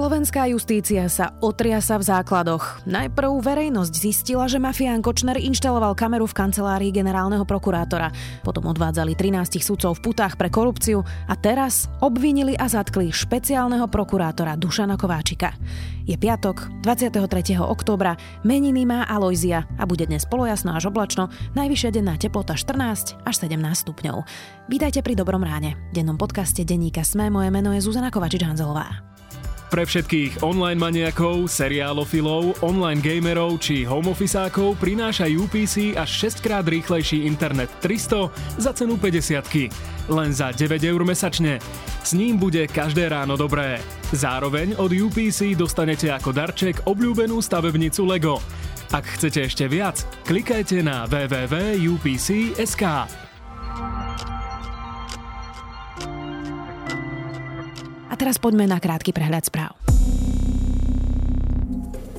Slovenská justícia sa otriasa v základoch. Najprv verejnosť zistila, že mafián Kočner inštaloval kameru v kancelárii generálneho prokurátora. Potom odvádzali 13 sudcov v putách pre korupciu a teraz obvinili a zatkli špeciálneho prokurátora Dušana Kováčika. Je piatok, 23. októbra, meniny má Alojzia a bude dnes polojasno až oblačno, najvyššia denná teplota 14 až 17 stupňov. Vítajte pri Dobrom ráne. Dennom podcaste denníka Sme moje meno je Zuzana Kovačič-Hanzelová. Pre všetkých online maniakov, seriálofilov, online gamerov či homeofficeákov prináša UPC až 6 krát rýchlejší internet 300 za cenu 50 len za 9 eur mesačne. S ním bude každé ráno dobré. Zároveň od UPC dostanete ako darček obľúbenú stavebnicu LEGO. Ak chcete ešte viac, klikajte na www.upc.sk. teraz poďme na krátky prehľad správ.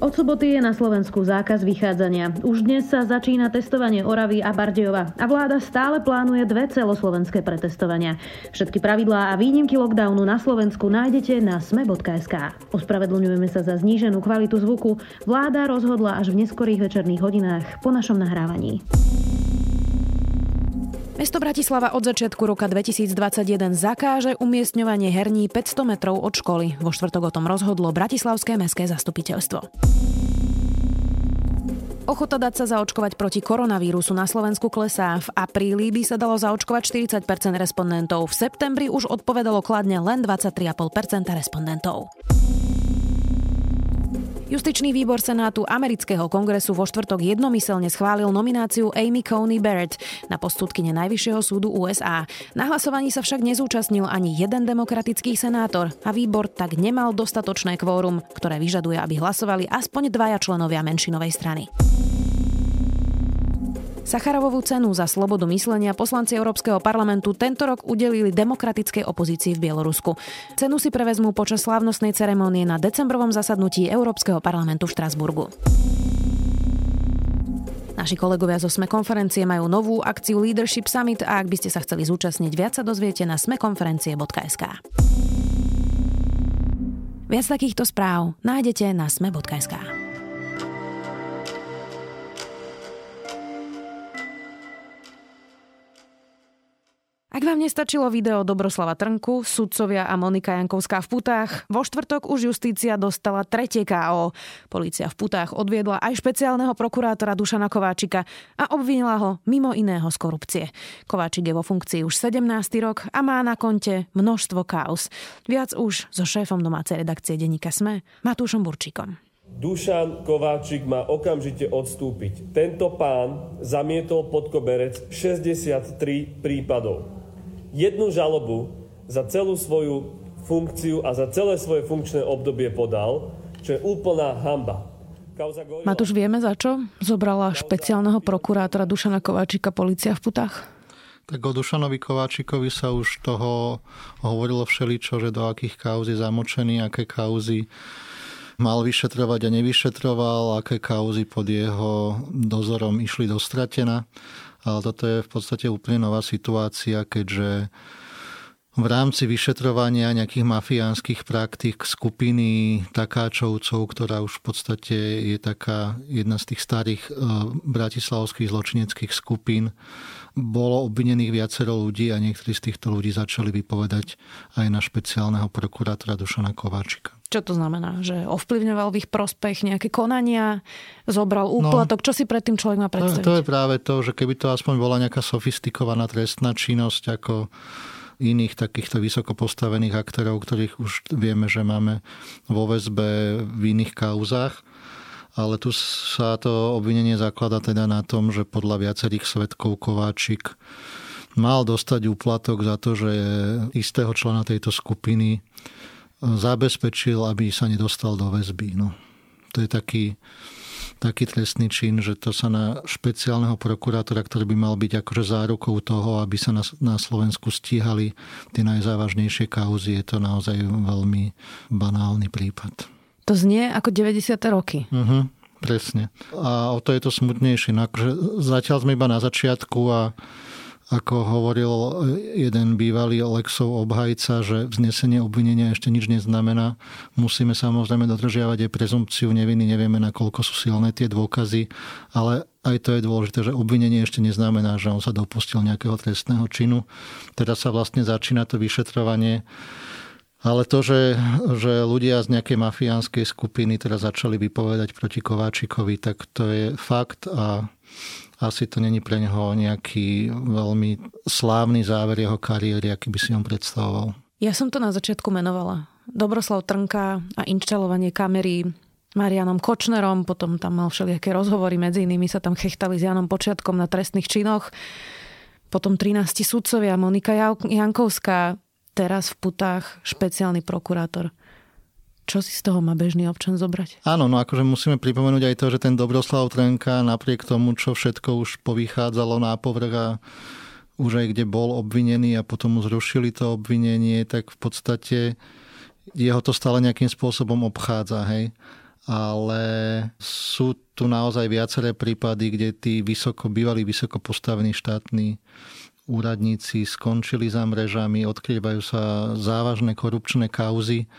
Od soboty je na Slovensku zákaz vychádzania. Už dnes sa začína testovanie Oravy a Bardejova a vláda stále plánuje dve celoslovenské pretestovania. Všetky pravidlá a výnimky lockdownu na Slovensku nájdete na sme.sk. Ospravedlňujeme sa za zníženú kvalitu zvuku. Vláda rozhodla až v neskorých večerných hodinách po našom nahrávaní. Mesto Bratislava od začiatku roka 2021 zakáže umiestňovanie herní 500 metrov od školy. Vo štvrtok o tom rozhodlo Bratislavské mestské zastupiteľstvo. Ochota dať sa zaočkovať proti koronavírusu na Slovensku klesá. V apríli by sa dalo zaočkovať 40% respondentov. V septembri už odpovedalo kladne len 23,5% respondentov. Justičný výbor Senátu amerického kongresu vo štvrtok jednomyselne schválil nomináciu Amy Coney Barrett na postudkyne Najvyššieho súdu USA. Na hlasovaní sa však nezúčastnil ani jeden demokratický senátor a výbor tak nemal dostatočné kvórum, ktoré vyžaduje, aby hlasovali aspoň dvaja členovia menšinovej strany. Sacharovovú cenu za slobodu myslenia poslanci Európskeho parlamentu tento rok udelili demokratickej opozícii v Bielorusku. Cenu si prevezmú počas slávnostnej ceremonie na decembrovom zasadnutí Európskeho parlamentu v Štrasburgu. Naši kolegovia zo SME konferencie majú novú akciu Leadership Summit a ak by ste sa chceli zúčastniť, viac sa dozviete na smekonferencie.sk. Viac takýchto správ nájdete na sme.sk. Ak vám nestačilo video Dobroslava Trnku, sudcovia a Monika Jankovská v putách, vo štvrtok už justícia dostala tretie KO. Polícia v putách odviedla aj špeciálneho prokurátora Dušana Kováčika a obvinila ho mimo iného z korupcie. Kováčik je vo funkcii už 17. rok a má na konte množstvo kaos. Viac už so šéfom domácej redakcie denníka SME, Matúšom Burčíkom. Dušan Kováčik má okamžite odstúpiť. Tento pán zamietol pod koberec 63 prípadov jednu žalobu za celú svoju funkciu a za celé svoje funkčné obdobie podal, čo je úplná hamba. Matúš, vieme za čo? Zobrala špeciálneho prokurátora Dušana Kováčika policia v putách? Tak o Dušanovi Kováčikovi sa už toho hovorilo všeličo, že do akých kauz je zamočený, aké kauzy mal vyšetrovať a nevyšetroval, aké kauzy pod jeho dozorom išli do stratená ale toto je v podstate úplne nová situácia, keďže v rámci vyšetrovania nejakých mafiánskych praktík skupiny takáčovcov, ktorá už v podstate je taká jedna z tých starých e, bratislavských zločineckých skupín, bolo obvinených viacero ľudí a niektorí z týchto ľudí začali vypovedať aj na špeciálneho prokurátora Dušana Kováčika. Čo to znamená? Že ovplyvňoval v ich prospech nejaké konania, zobral no. úplatok? No, čo si predtým človek má predstaviť? To, to je práve to, že keby to aspoň bola nejaká sofistikovaná trestná činnosť ako iných takýchto vysoko postavených aktérov, ktorých už vieme, že máme vo väzbe v iných kauzách. Ale tu sa to obvinenie zaklada teda na tom, že podľa viacerých svetkov Kováčik mal dostať úplatok za to, že istého člena tejto skupiny zabezpečil, aby sa nedostal do väzby. No. To je taký taký trestný čin, že to sa na špeciálneho prokurátora, ktorý by mal byť akože zárukou toho, aby sa na, na Slovensku stíhali tie najzávažnejšie kauzy, je to naozaj veľmi banálny prípad. To znie ako 90. roky. Uh-huh, presne. A o to je to smutnejšie. No, akože zatiaľ sme iba na začiatku a ako hovoril jeden bývalý Lexov obhajca, že vznesenie obvinenia ešte nič neznamená. Musíme samozrejme dodržiavať aj prezumpciu neviny, nevieme, nakoľko sú silné tie dôkazy, ale aj to je dôležité, že obvinenie ešte neznamená, že on sa dopustil nejakého trestného činu. Teraz sa vlastne začína to vyšetrovanie. Ale to, že, že ľudia z nejakej mafiánskej skupiny teraz začali vypovedať proti Kováčikovi, tak to je fakt a asi to není pre neho nejaký veľmi slávny záver jeho kariéry, aký by si on predstavoval. Ja som to na začiatku menovala. Dobroslav Trnka a inštalovanie kamery Marianom Kočnerom, potom tam mal všelijaké rozhovory, medzi inými sa tam chechtali s Janom Počiatkom na trestných činoch. Potom 13 sudcovia, Monika Jankovská, teraz v putách špeciálny prokurátor. Čo si z toho má bežný občan zobrať? Áno, no akože musíme pripomenúť aj to, že ten Dobroslav Trenka napriek tomu, čo všetko už povychádzalo na povrch a už aj kde bol obvinený a potom mu zrušili to obvinenie, tak v podstate jeho to stále nejakým spôsobom obchádza, hej. Ale sú tu naozaj viaceré prípady, kde tí vysoko, bývalí vysoko postavení štátni úradníci skončili za mrežami, odkrývajú sa závažné korupčné kauzy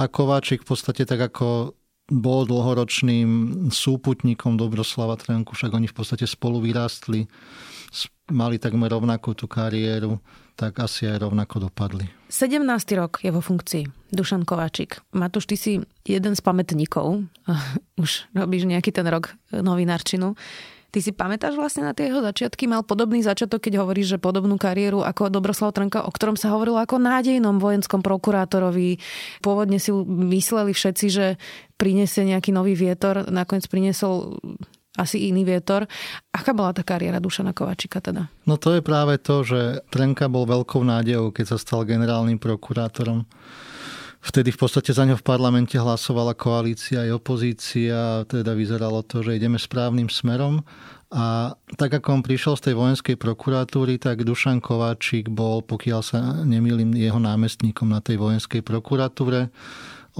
a Kováčik v podstate tak ako bol dlhoročným súputníkom Dobroslava Trenku, však oni v podstate spolu vyrástli, mali takmer rovnakú tú kariéru, tak asi aj rovnako dopadli. 17. rok je vo funkcii Dušan Kováčik. Matúš, ty si jeden z pamätníkov, už robíš nejaký ten rok novinárčinu. Ty si pamätáš vlastne na tie jeho začiatky? Mal podobný začiatok, keď hovoríš, že podobnú kariéru ako Dobroslav Trnka, o ktorom sa hovorilo ako nádejnom vojenskom prokurátorovi. Pôvodne si mysleli všetci, že prinesie nejaký nový vietor, nakoniec priniesol asi iný vietor. Aká bola tá kariéra Dušana Kovačika teda? No to je práve to, že Trnka bol veľkou nádejou, keď sa stal generálnym prokurátorom. Vtedy v podstate za ňo v parlamente hlasovala koalícia aj opozícia, teda vyzeralo to, že ideme správnym smerom. A tak ako on prišiel z tej vojenskej prokuratúry, tak Dušan Kováčik bol, pokiaľ sa nemýlim, jeho námestníkom na tej vojenskej prokuratúre.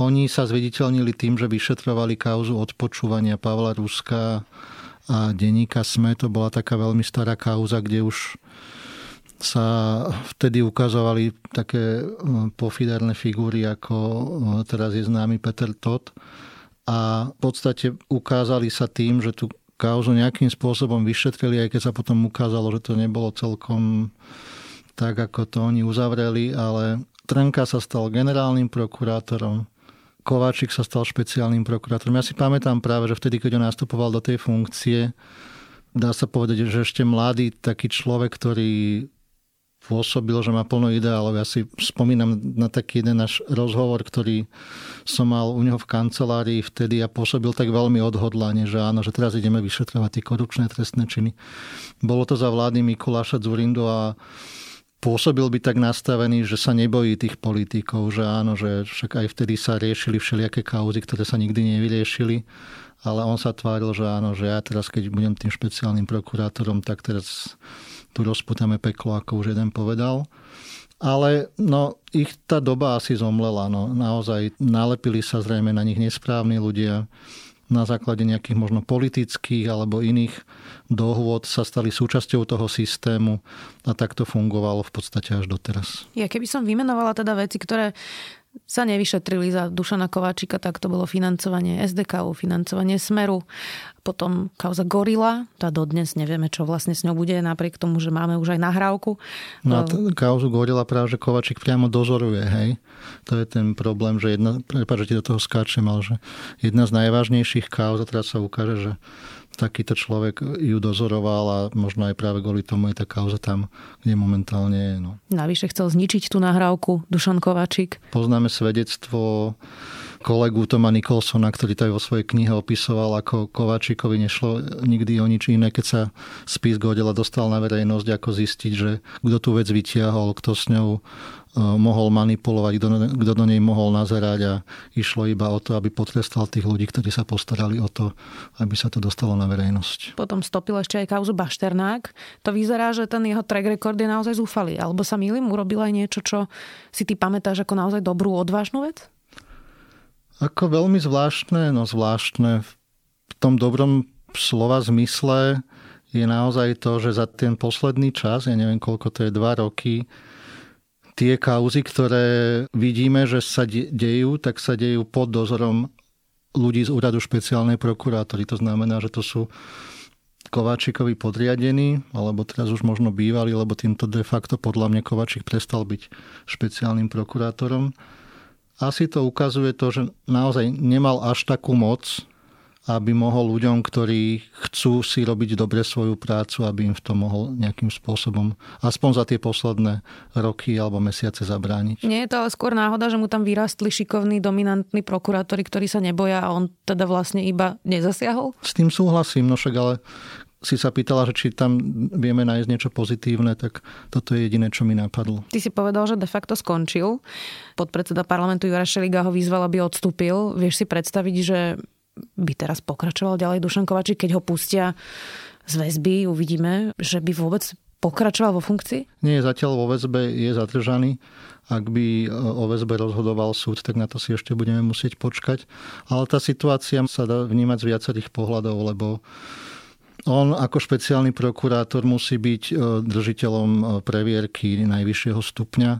Oni sa zviditeľnili tým, že vyšetrovali kauzu odpočúvania Pavla Ruska a denníka SME. To bola taká veľmi stará kauza, kde už sa vtedy ukazovali také hm, pofiderné figúry, ako hm, teraz je známy Peter Todd. A v podstate ukázali sa tým, že tú kauzu nejakým spôsobom vyšetrili, aj keď sa potom ukázalo, že to nebolo celkom tak, ako to oni uzavreli, ale Trnka sa stal generálnym prokurátorom, Kováčik sa stal špeciálnym prokurátorom. Ja si pamätám práve, že vtedy, keď on nastupoval do tej funkcie, dá sa povedať, že ešte mladý taký človek, ktorý pôsobil, že má plno ideálov. Ja si spomínam na taký jeden náš rozhovor, ktorý som mal u neho v kancelárii vtedy a pôsobil tak veľmi odhodlane, že áno, že teraz ideme vyšetrovať tie korupčné trestné činy. Bolo to za vlády Mikuláša Zurindu a pôsobil by tak nastavený, že sa nebojí tých politikov, že áno, že však aj vtedy sa riešili všelijaké kauzy, ktoré sa nikdy nevyriešili, ale on sa tváril, že áno, že ja teraz, keď budem tým špeciálnym prokurátorom, tak teraz tu rozputáme peklo, ako už jeden povedal. Ale no, ich tá doba asi zomlela. No. Naozaj nalepili sa zrejme na nich nesprávni ľudia. Na základe nejakých možno politických alebo iných dohôd sa stali súčasťou toho systému a tak to fungovalo v podstate až doteraz. Ja keby som vymenovala teda veci, ktoré sa nevyšetrili za Dušana Kováčika, tak to bolo financovanie SDK, financovanie Smeru, potom kauza Gorila, tá dodnes nevieme, čo vlastne s ňou bude, napriek tomu, že máme už aj nahrávku. No a t- kauzu Gorila práve, že Kovačik priamo dozoruje, hej? To je ten problém, že jedna, prepáč, že ti do toho skáčem, ale že jedna z najvážnejších kauz, a teraz sa ukáže, že takýto človek ju dozoroval a možno aj práve kvôli tomu je tá kauza tam, kde momentálne je. No. Navyše chcel zničiť tú nahrávku Dušan Kovačík. Poznáme svedectvo kolegu Toma Nicholsona, ktorý to aj vo svojej knihe opisoval, ako Kovačíkovi nešlo nikdy o nič iné, keď sa spis Godela dostal na verejnosť, ako zistiť, že kto tú vec vytiahol, kto s ňou E, mohol manipulovať, kto, kto do nej mohol nazerať a išlo iba o to, aby potrestal tých ľudí, ktorí sa postarali o to, aby sa to dostalo na verejnosť. Potom stopil ešte aj kauzu Bašternák. To vyzerá, že ten jeho track record je naozaj zúfalý. Alebo sa milím, urobil aj niečo, čo si ty pamätáš ako naozaj dobrú, odvážnu vec? Ako veľmi zvláštne, no zvláštne v tom dobrom slova zmysle je naozaj to, že za ten posledný čas, ja neviem koľko to je, dva roky, tie kauzy, ktoré vidíme, že sa dejú, tak sa dejú pod dozorom ľudí z úradu špeciálnej prokurátory. To znamená, že to sú Kováčikovi podriadení, alebo teraz už možno bývali, lebo týmto de facto podľa mňa Kováčik prestal byť špeciálnym prokurátorom. Asi to ukazuje to, že naozaj nemal až takú moc, aby mohol ľuďom, ktorí chcú si robiť dobre svoju prácu, aby im v tom mohol nejakým spôsobom, aspoň za tie posledné roky alebo mesiace zabrániť. Nie je to ale skôr náhoda, že mu tam vyrastli šikovní, dominantní prokurátori, ktorí sa neboja a on teda vlastne iba nezasiahol? S tým súhlasím, no však ale si sa pýtala, že či tam vieme nájsť niečo pozitívne, tak toto je jediné, čo mi napadlo. Ty si povedal, že de facto skončil. Podpredseda parlamentu Jura Šeliga ho vyzval, aby odstúpil. Vieš si predstaviť, že by teraz pokračoval ďalej Dušan Kovačík, keď ho pustia z väzby, uvidíme, že by vôbec pokračoval vo funkcii? Nie, zatiaľ vo väzbe je zadržaný. Ak by e, o väzbe rozhodoval súd, tak na to si ešte budeme musieť počkať. Ale tá situácia sa dá vnímať z viacerých pohľadov, lebo on ako špeciálny prokurátor musí byť e, držiteľom e, previerky najvyššieho stupňa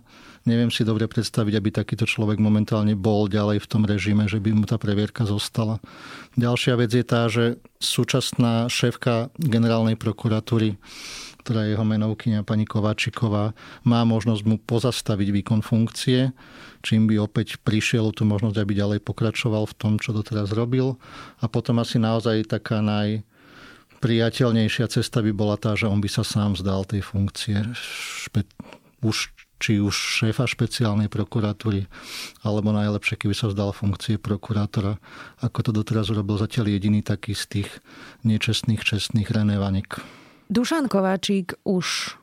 Neviem si dobre predstaviť, aby takýto človek momentálne bol ďalej v tom režime, že by mu tá previerka zostala. Ďalšia vec je tá, že súčasná šéfka generálnej prokuratúry ktorá je jeho menovkynia pani Kováčiková, má možnosť mu pozastaviť výkon funkcie, čím by opäť prišiel tú možnosť, aby ďalej pokračoval v tom, čo doteraz robil. A potom asi naozaj taká najpriateľnejšia cesta by bola tá, že on by sa sám zdal tej funkcie. Už či už šéfa špeciálnej prokuratúry, alebo najlepšie, keby sa vzdal funkcie prokurátora, ako to doteraz urobil zatiaľ jediný taký z tých nečestných, čestných René. Dušan Kováčik už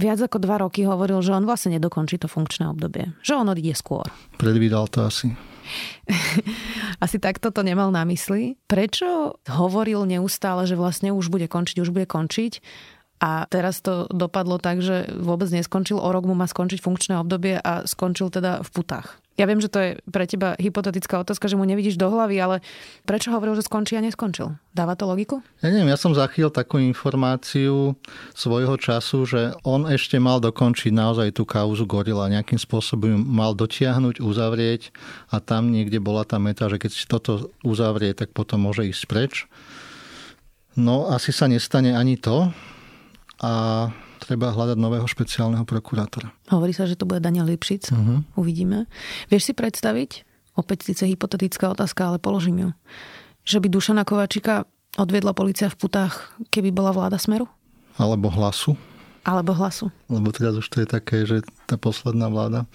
viac ako dva roky hovoril, že on vlastne nedokončí to funkčné obdobie. Že on odíde skôr. Predvídal to asi. asi takto to nemal na mysli. Prečo hovoril neustále, že vlastne už bude končiť, už bude končiť a teraz to dopadlo tak, že vôbec neskončil. O rok mu má skončiť funkčné obdobie a skončil teda v putách. Ja viem, že to je pre teba hypotetická otázka, že mu nevidíš do hlavy, ale prečo hovoril, že skončí a neskončil? Dáva to logiku? Ja neviem, ja som zachytil takú informáciu svojho času, že on ešte mal dokončiť naozaj tú kauzu Gorila. Nejakým spôsobom mal dotiahnuť, uzavrieť a tam niekde bola tá meta, že keď si toto uzavrie, tak potom môže ísť preč. No asi sa nestane ani to, a treba hľadať nového špeciálneho prokurátora. Hovorí sa, že to bude Daniel Lipšic. Uh-huh. Uvidíme. Vieš si predstaviť, opäť síce hypotetická otázka, ale položím ju, že by Dušana Kovačika odviedla policia v putách, keby bola vláda Smeru? Alebo hlasu. Alebo hlasu. Lebo teraz už to je také, že tá posledná vláda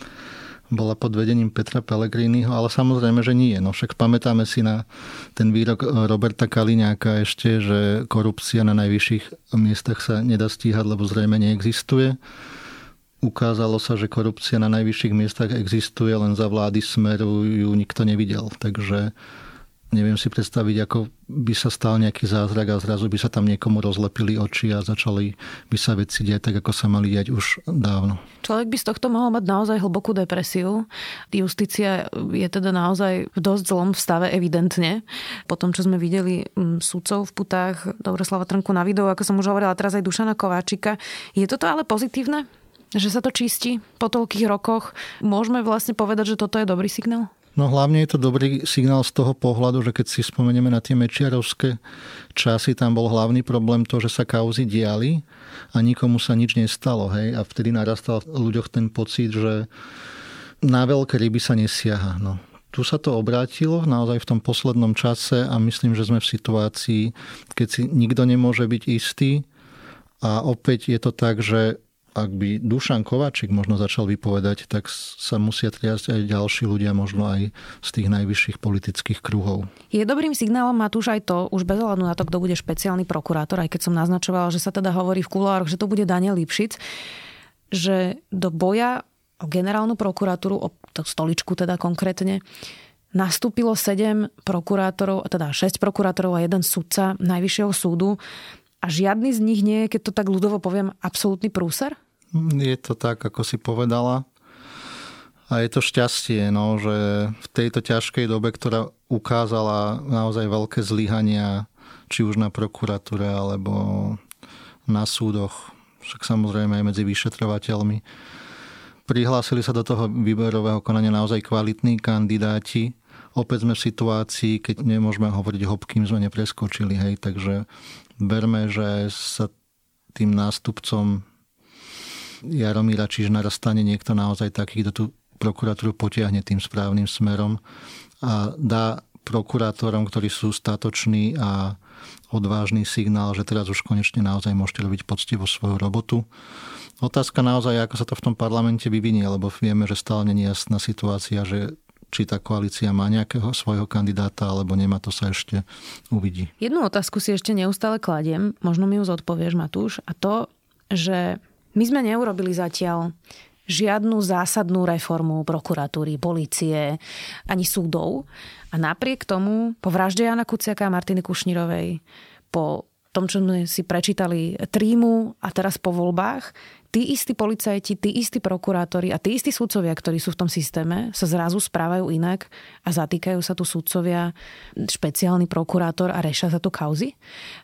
bola pod vedením Petra Pellegriniho, ale samozrejme, že nie. No však pamätáme si na ten výrok Roberta Kaliňáka ešte, že korupcia na najvyšších miestach sa nedá stíhať, lebo zrejme neexistuje. Ukázalo sa, že korupcia na najvyšších miestach existuje, len za vlády Smeru ju nikto nevidel. Takže neviem si predstaviť, ako by sa stal nejaký zázrak a zrazu by sa tam niekomu rozlepili oči a začali by sa veci diať tak, ako sa mali diať už dávno. Človek by z tohto mohol mať naozaj hlbokú depresiu. Justícia je teda naozaj v dosť zlom stave evidentne. Po tom, čo sme videli mm, sudcov v putách Dobroslava Trnku na videu, ako som už hovorila, teraz aj Dušana Kováčika. Je toto ale pozitívne? Že sa to čistí po toľkých rokoch? Môžeme vlastne povedať, že toto je dobrý signál? No hlavne je to dobrý signál z toho pohľadu, že keď si spomenieme na tie mečiarovské časy, tam bol hlavný problém to, že sa kauzy diali a nikomu sa nič nestalo. Hej? A vtedy narastal v ľuďoch ten pocit, že na veľké ryby sa nesiaha. No. Tu sa to obrátilo naozaj v tom poslednom čase a myslím, že sme v situácii, keď si nikto nemôže byť istý a opäť je to tak, že ak by Dušan Kovačik možno začal vypovedať, tak sa musia triasť aj ďalší ľudia, možno aj z tých najvyšších politických kruhov. Je dobrým signálom, Matúš, aj to, už bez ohľadu na to, kto bude špeciálny prokurátor, aj keď som naznačovala, že sa teda hovorí v kulároch, že to bude Daniel Lipšic, že do boja o generálnu prokuratúru, o stoličku teda konkrétne, nastúpilo 7 prokurátorov, teda 6 prokurátorov a jeden sudca Najvyššieho súdu. A žiadny z nich nie je, keď to tak ľudovo poviem, absolútny prúser? Je to tak, ako si povedala. A je to šťastie, no, že v tejto ťažkej dobe, ktorá ukázala naozaj veľké zlyhania, či už na prokuratúre, alebo na súdoch, však samozrejme aj medzi vyšetrovateľmi. Prihlásili sa do toho výberového konania naozaj kvalitní kandidáti. Opäť sme v situácii, keď nemôžeme hovoriť hop, kým sme nepreskočili. Hej. Takže berme, že sa tým nástupcom Jaromíra Čižnara stane niekto naozaj taký, kto tú prokuratúru potiahne tým správnym smerom a dá prokurátorom, ktorí sú statoční a odvážny signál, že teraz už konečne naozaj môžete robiť poctivo svoju robotu. Otázka naozaj, ako sa to v tom parlamente vyvinie, lebo vieme, že stále nie je jasná situácia, že či tá koalícia má nejakého svojho kandidáta, alebo nemá, to sa ešte uvidí. Jednu otázku si ešte neustále kladiem, možno mi ju zodpovieš, Matúš, a to, že my sme neurobili zatiaľ žiadnu zásadnú reformu prokuratúry, policie ani súdov. A napriek tomu, po vražde Jana Kuciaka a Martiny Kušnírovej, po tom, čo sme si prečítali trímu a teraz po voľbách, tí istí policajti, tí istí prokurátori a tí istí sudcovia, ktorí sú v tom systéme, sa zrazu správajú inak a zatýkajú sa tu sudcovia, špeciálny prokurátor a rešia sa tu kauzy.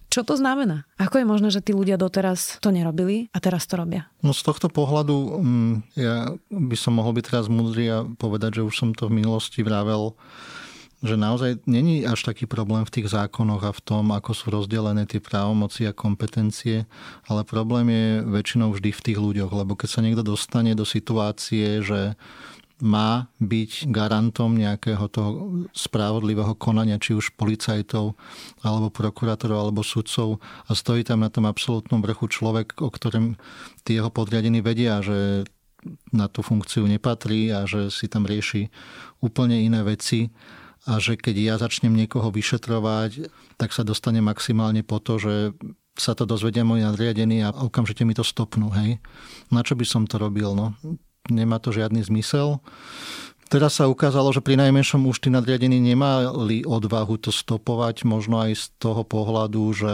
Čo to znamená? Ako je možné, že tí ľudia doteraz to nerobili a teraz to robia? No z tohto pohľadu mm, ja by som mohol byť teraz múdry a povedať, že už som to v minulosti vravel že naozaj není až taký problém v tých zákonoch a v tom, ako sú rozdelené tie právomoci a kompetencie, ale problém je väčšinou vždy v tých ľuďoch, lebo keď sa niekto dostane do situácie, že má byť garantom nejakého toho spravodlivého konania, či už policajtov, alebo prokurátorov, alebo sudcov a stojí tam na tom absolútnom vrchu človek, o ktorém tí jeho podriadení vedia, že na tú funkciu nepatrí a že si tam rieši úplne iné veci a že keď ja začnem niekoho vyšetrovať, tak sa dostane maximálne po to, že sa to dozvedia moji nadriadení a okamžite mi to stopnú. Hej. Na čo by som to robil? No? Nemá to žiadny zmysel. Teraz sa ukázalo, že pri najmenšom už tí nadriadení nemali odvahu to stopovať, možno aj z toho pohľadu, že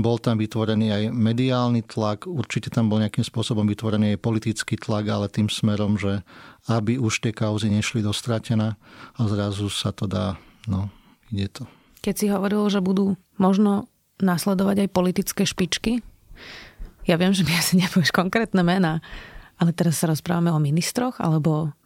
bol tam vytvorený aj mediálny tlak, určite tam bol nejakým spôsobom vytvorený aj politický tlak, ale tým smerom, že aby už tie kauzy nešli do stratená a zrazu sa to dá, no, ide to. Keď si hovoril, že budú možno nasledovať aj politické špičky, ja viem, že mi asi nepovieš konkrétne mená, ale teraz sa rozprávame o ministroch, alebo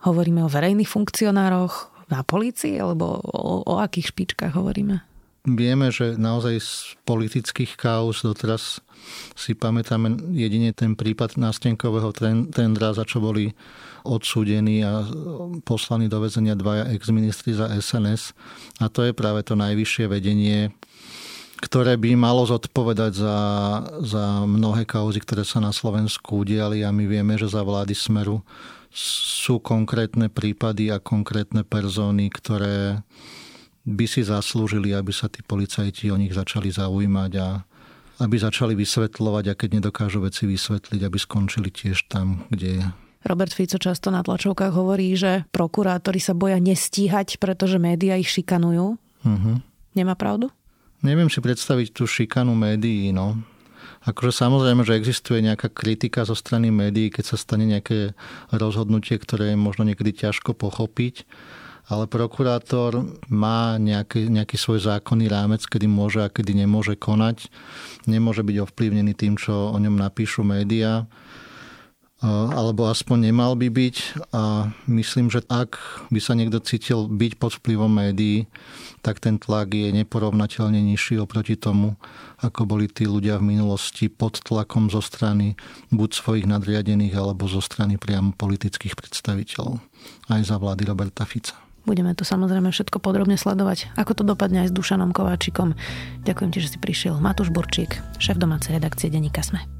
Hovoríme o verejných funkcionároch na polícii, alebo o, o akých špičkách hovoríme? Vieme, že naozaj z politických kauz doteraz si pamätáme jedine ten prípad nástenkového tendra, za čo boli odsúdení a poslaní do väzenia dvaja ex-ministri za SNS. A to je práve to najvyššie vedenie, ktoré by malo zodpovedať za, za mnohé kauzy, ktoré sa na Slovensku udiali a my vieme, že za vlády Smeru sú konkrétne prípady a konkrétne persóny, ktoré by si zaslúžili, aby sa tí policajti o nich začali zaujímať a aby začali vysvetľovať a keď nedokážu veci vysvetliť, aby skončili tiež tam, kde je. Robert Fico často na tlačovkách hovorí, že prokurátori sa boja nestíhať, pretože médiá ich šikanujú. Uh-huh. Nemá pravdu? Neviem si predstaviť tú šikanu médií, no. Akože samozrejme, že existuje nejaká kritika zo strany médií, keď sa stane nejaké rozhodnutie, ktoré je možno niekedy ťažko pochopiť, ale prokurátor má nejaký, nejaký svoj zákonný rámec, kedy môže a kedy nemôže konať. Nemôže byť ovplyvnený tým, čo o ňom napíšu médiá alebo aspoň nemal by byť a myslím, že ak by sa niekto cítil byť pod vplyvom médií, tak ten tlak je neporovnateľne nižší oproti tomu, ako boli tí ľudia v minulosti pod tlakom zo strany buď svojich nadriadených alebo zo strany priamo politických predstaviteľov aj za vlády Roberta Fica. Budeme to samozrejme všetko podrobne sledovať, ako to dopadne aj s Dušanom Kováčikom. Ďakujem ti, že si prišiel. Matúš Burčík, šéf domácej redakcie Deníka Sme.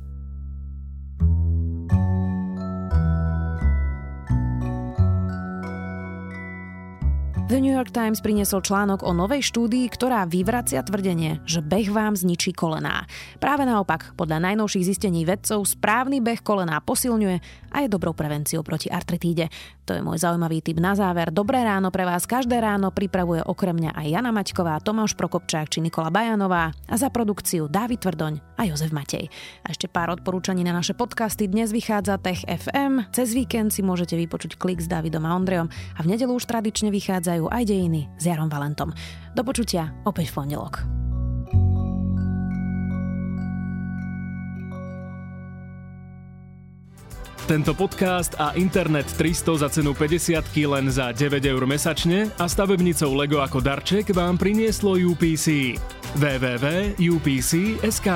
The New York Times priniesol článok o novej štúdii, ktorá vyvracia tvrdenie, že beh vám zničí kolená. Práve naopak, podľa najnovších zistení vedcov, správny beh kolená posilňuje a je dobrou prevenciou proti artritíde. To je môj zaujímavý tip na záver. Dobré ráno pre vás každé ráno pripravuje okrem mňa aj Jana Maťková, Tomáš Prokopčák či Nikola Bajanová a za produkciu Dávid Tvrdoň a Jozef Matej. A ešte pár odporúčaní na naše podcasty. Dnes vychádza Tech FM, cez víkend si môžete vypočuť klik s Davidom a Ondrejom a v nedelu už tradične vychádzajú aj dejiny s Jarom Valentom. Do počutia opäť v pondelok. Tento podcast a Internet 300 za cenu 50 len za 9 eur mesačne a stavebnicou Lego ako darček vám prinieslo UPC. www.upc.sk